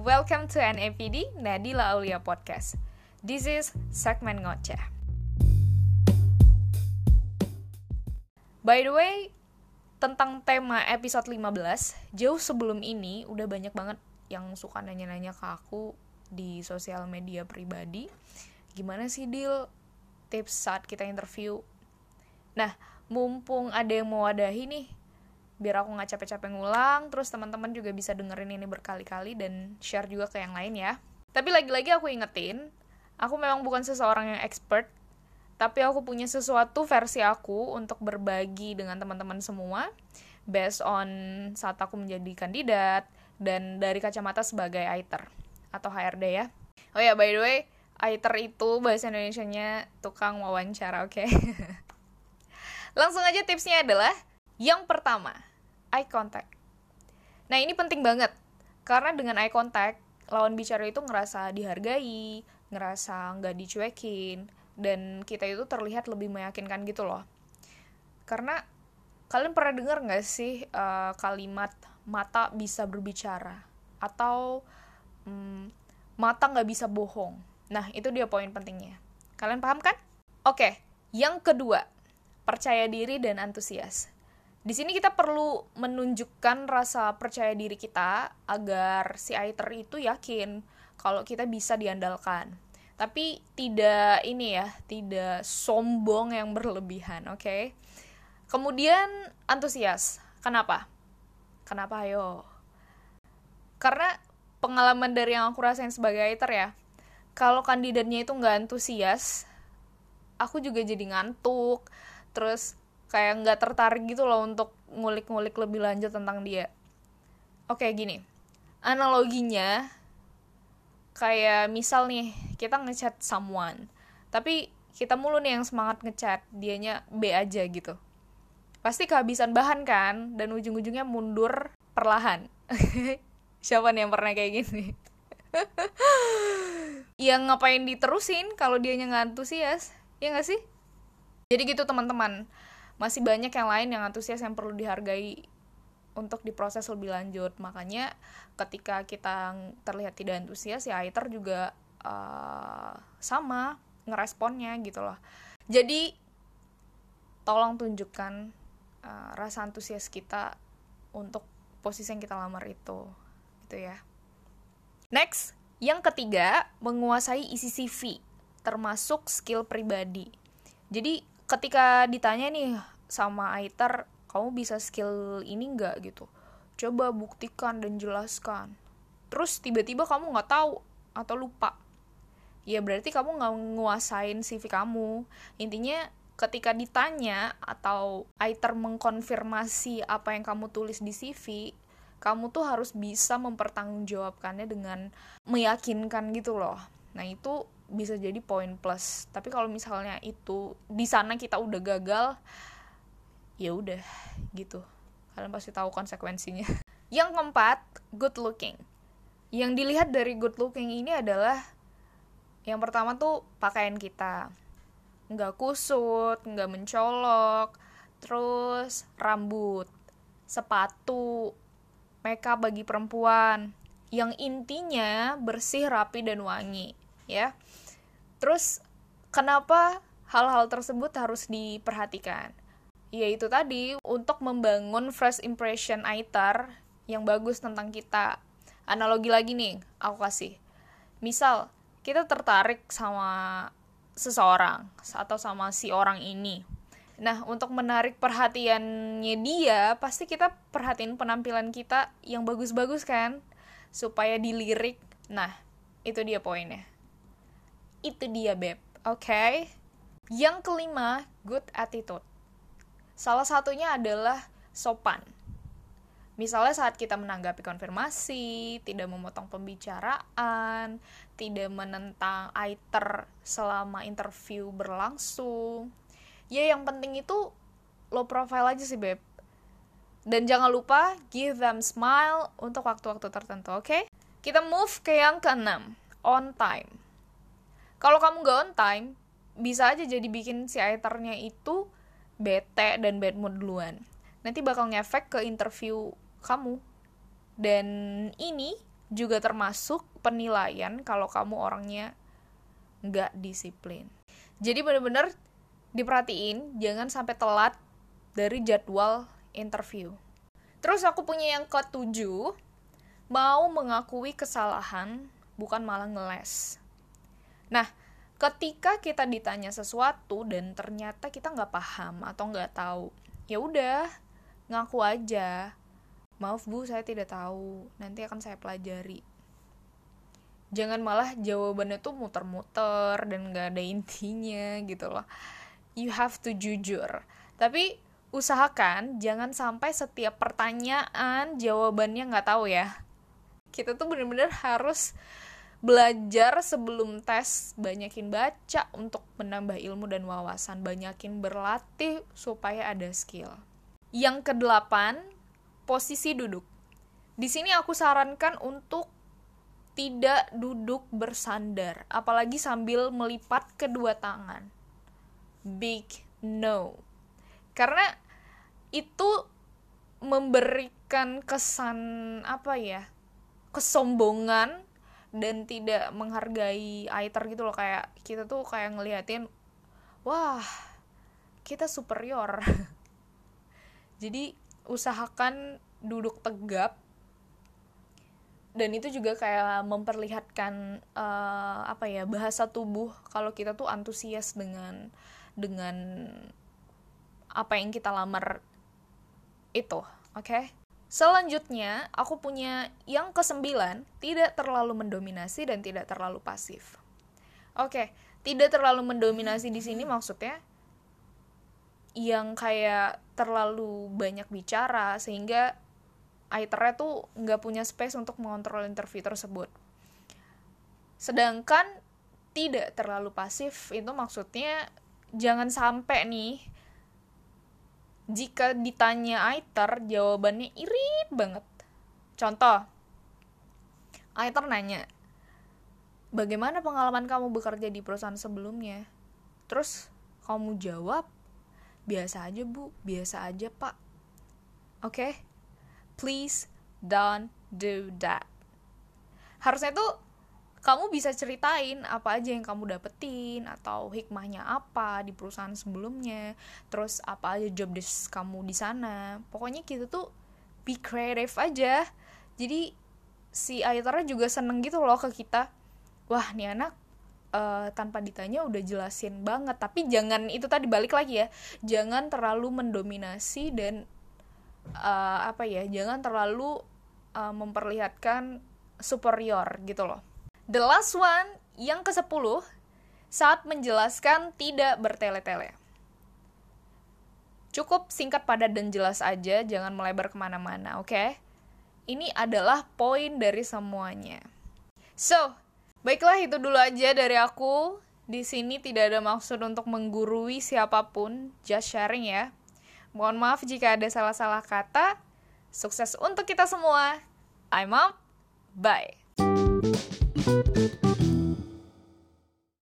welcome to NAPD Nadila Aulia Podcast. This is segmen ngoceh. By the way, tentang tema episode 15, jauh sebelum ini udah banyak banget yang suka nanya-nanya ke aku di sosial media pribadi. Gimana sih deal tips saat kita interview? Nah, mumpung ada yang mau wadahi nih, biar aku nggak capek-capek ngulang terus teman-teman juga bisa dengerin ini berkali-kali dan share juga ke yang lain ya tapi lagi-lagi aku ingetin aku memang bukan seseorang yang expert tapi aku punya sesuatu versi aku untuk berbagi dengan teman-teman semua based on saat aku menjadi kandidat dan dari kacamata sebagai aiter atau HRD ya oh ya by the way aiter itu bahasa Indonesia-nya tukang wawancara oke okay? langsung aja tipsnya adalah yang pertama eye contact. Nah, ini penting banget. Karena dengan eye contact, lawan bicara itu ngerasa dihargai, ngerasa nggak dicuekin, dan kita itu terlihat lebih meyakinkan gitu loh. Karena kalian pernah dengar nggak sih uh, kalimat mata bisa berbicara atau um, mata nggak bisa bohong? Nah, itu dia poin pentingnya. Kalian paham kan? Oke, yang kedua, percaya diri dan antusias di sini kita perlu menunjukkan rasa percaya diri kita agar si aiter itu yakin kalau kita bisa diandalkan. Tapi tidak ini ya, tidak sombong yang berlebihan, oke? Okay? Kemudian antusias. Kenapa? Kenapa ayo? Karena pengalaman dari yang aku rasain sebagai aiter ya, kalau kandidatnya itu nggak antusias, aku juga jadi ngantuk, terus kayak nggak tertarik gitu loh untuk ngulik-ngulik lebih lanjut tentang dia. Oke gini. Analoginya kayak misal nih kita ngechat someone tapi kita mulu nih yang semangat ngechat dianya B aja gitu. Pasti kehabisan bahan kan dan ujung-ujungnya mundur perlahan. Siapa nih yang pernah kayak gini? Yang ngapain diterusin? Kalau dianya nggak antusias ya nggak sih? Jadi gitu teman-teman masih banyak yang lain yang antusias yang perlu dihargai untuk diproses lebih lanjut. Makanya ketika kita terlihat tidak antusias ya Aiter juga uh, sama ngeresponnya gitu loh. Jadi tolong tunjukkan uh, rasa antusias kita untuk posisi yang kita lamar itu gitu ya. Next yang ketiga menguasai isi CV termasuk skill pribadi. Jadi ketika ditanya nih sama Aiter kamu bisa skill ini nggak? gitu. Coba buktikan dan jelaskan. Terus tiba-tiba kamu nggak tahu atau lupa. Ya berarti kamu nggak nguasain CV kamu. Intinya ketika ditanya atau Aiter mengkonfirmasi apa yang kamu tulis di CV kamu tuh harus bisa mempertanggungjawabkannya dengan meyakinkan gitu loh nah itu bisa jadi poin plus. Tapi kalau misalnya itu di sana kita udah gagal ya udah gitu. Kalian pasti tahu konsekuensinya. Yang keempat good looking. Yang dilihat dari good looking ini adalah yang pertama tuh pakaian kita. Nggak kusut nggak mencolok terus rambut sepatu makeup bagi perempuan. Yang intinya bersih rapi dan wangi ya. Terus kenapa hal-hal tersebut harus diperhatikan? Yaitu tadi untuk membangun fresh impression Aitar yang bagus tentang kita. Analogi lagi nih aku kasih. Misal kita tertarik sama seseorang atau sama si orang ini. Nah, untuk menarik perhatiannya dia, pasti kita perhatiin penampilan kita yang bagus-bagus kan, supaya dilirik. Nah, itu dia poinnya itu dia beb oke okay? yang kelima good attitude salah satunya adalah sopan Misalnya saat kita menanggapi konfirmasi, tidak memotong pembicaraan, tidak menentang aiter selama interview berlangsung. Ya yang penting itu low profile aja sih beb. Dan jangan lupa give them smile untuk waktu-waktu tertentu, oke? Okay? Kita move ke yang keenam, on time kalau kamu gak on time bisa aja jadi bikin si aiternya itu bete dan bad mood duluan nanti bakal ngefek ke interview kamu dan ini juga termasuk penilaian kalau kamu orangnya nggak disiplin. Jadi bener-bener diperhatiin jangan sampai telat dari jadwal interview. Terus aku punya yang ketujuh, mau mengakui kesalahan bukan malah ngeles. Nah, ketika kita ditanya sesuatu dan ternyata kita nggak paham atau nggak tahu, ya udah ngaku aja. Maaf bu saya tidak tahu. Nanti akan saya pelajari. Jangan malah jawabannya tuh muter-muter dan gak ada intinya gitu loh. You have to jujur. Tapi usahakan jangan sampai setiap pertanyaan jawabannya nggak tahu ya. Kita tuh bener-bener harus belajar sebelum tes banyakin baca untuk menambah ilmu dan wawasan banyakin berlatih supaya ada skill yang kedelapan posisi duduk. Di sini aku sarankan untuk tidak duduk bersandar, apalagi sambil melipat kedua tangan. Big no. Karena itu memberikan kesan apa ya? kesombongan dan tidak menghargai aiter gitu loh. Kayak kita tuh kayak ngeliatin wah kita superior. Jadi usahakan duduk tegap. Dan itu juga kayak memperlihatkan uh, apa ya bahasa tubuh kalau kita tuh antusias dengan dengan apa yang kita lamar itu oke? okay? Selanjutnya aku punya yang kesembilan tidak terlalu mendominasi dan tidak terlalu pasif oke tidak terlalu mendominasi di sini maksudnya yang kayak terlalu banyak bicara sehingga aiternya tuh nggak punya space untuk mengontrol interview tersebut. Sedangkan tidak terlalu pasif itu maksudnya jangan sampai nih jika ditanya aiter jawabannya irit banget. Contoh, aiter nanya, bagaimana pengalaman kamu bekerja di perusahaan sebelumnya? Terus kamu jawab, biasa aja bu biasa aja pak oke okay? please don't do that harusnya tuh kamu bisa ceritain apa aja yang kamu dapetin atau hikmahnya apa di perusahaan sebelumnya terus apa aja job desk kamu di sana. Pokoknya kita tuh be creative aja. Jadi si Aitara juga seneng gitu loh ke kita. Wah nih anak uh, tanpa ditanya udah jelasin banget. Tapi jangan itu tadi balik lagi ya. Jangan terlalu mendominasi dan uh, apa ya jangan terlalu uh, memperlihatkan superior gitu loh the last one yang ke 10 saat menjelaskan tidak bertele-tele cukup singkat padat dan jelas aja jangan melebar ke mana-mana oke okay? ini adalah poin dari semuanya so Baiklah itu dulu aja dari aku. Di sini tidak ada maksud untuk menggurui siapa pun, just sharing ya. Mohon maaf jika ada salah-salah kata. Sukses untuk kita semua. I'm out. Bye. Thank you.